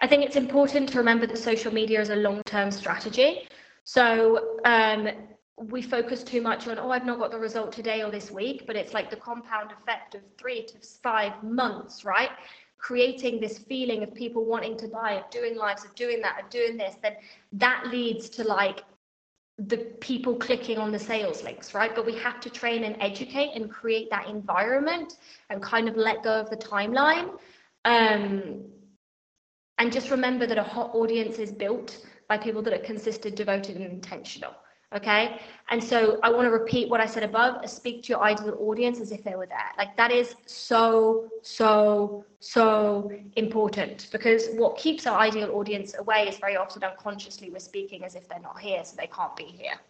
I think it's important to remember that social media is a long-term strategy. So um, we focus too much on, oh, I've not got the result today or this week, but it's like the compound effect of three to five months, right? Creating this feeling of people wanting to buy, of doing lives, of doing that, of doing this, then that leads to like the people clicking on the sales links, right? But we have to train and educate and create that environment and kind of let go of the timeline. Um, and just remember that a hot audience is built by people that are consistent, devoted, and intentional. Okay. And so I want to repeat what I said above uh, speak to your ideal audience as if they were there. Like that is so, so, so important because what keeps our ideal audience away is very often unconsciously we're speaking as if they're not here, so they can't be here.